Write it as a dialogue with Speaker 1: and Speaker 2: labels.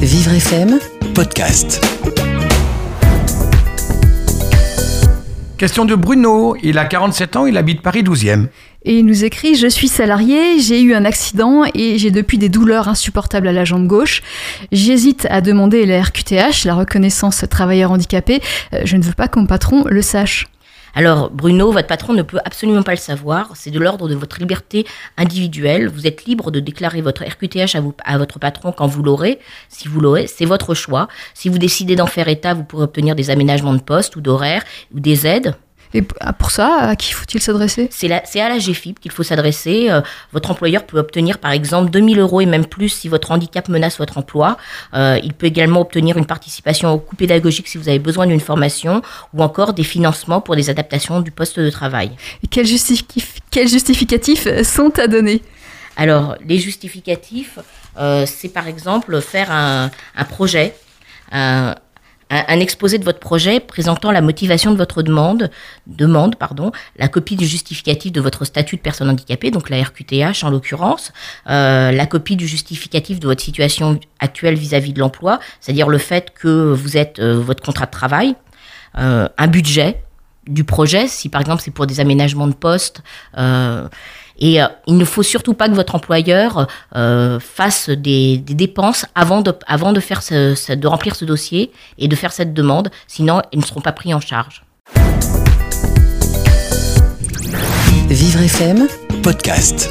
Speaker 1: Vivre FM
Speaker 2: podcast.
Speaker 3: Question de Bruno, il a 47 ans, il habite Paris 12e.
Speaker 4: Et il nous écrit Je suis salarié, j'ai eu un accident et j'ai depuis des douleurs insupportables à la jambe gauche. J'hésite à demander la RQTH, la reconnaissance travailleur handicapé. Euh, Je ne veux pas que mon patron le sache.
Speaker 5: Alors, Bruno, votre patron ne peut absolument pas le savoir. C'est de l'ordre de votre liberté individuelle. Vous êtes libre de déclarer votre RQTH à, votre patron quand vous l'aurez. Si vous l'aurez, c'est votre choix. Si vous décidez d'en faire état, vous pourrez obtenir des aménagements de poste ou d'horaire ou des aides.
Speaker 4: Et ah, pour ça, à qui faut-il s'adresser?
Speaker 5: C'est à la GFIP qu'il faut s'adresser. Euh, votre employeur peut obtenir, par exemple, 2000 euros et même plus si votre handicap menace votre emploi. Euh, il peut également obtenir une participation au coût pédagogique si vous avez besoin d'une formation ou encore des financements pour des adaptations du poste de travail.
Speaker 4: Et quels, justificatifs euh, sont à donner?
Speaker 5: Alors, les justificatifs, euh, c'est par exemple faire un, un projet, un, un- exposé de votre projet présentant la motivation de votre demande, demande pardon, la copie du justificatif de votre statut de personne handicapée, donc la RQTH en l'occurrence, euh, la copie du justificatif de votre situation actuelle vis-à-vis de l'emploi, c'est-à-dire le fait que vous êtes euh, votre contrat de travail, euh, un budget du projet, si par exemple c'est pour des aménagements de poste. Et euh, il ne faut surtout pas que votre employeur euh, fasse des, dépenses avant de, faire de remplir ce dossier et de faire cette demande, sinon ils ne seront pas pris en charge.
Speaker 1: Vivre FM
Speaker 2: Podcast.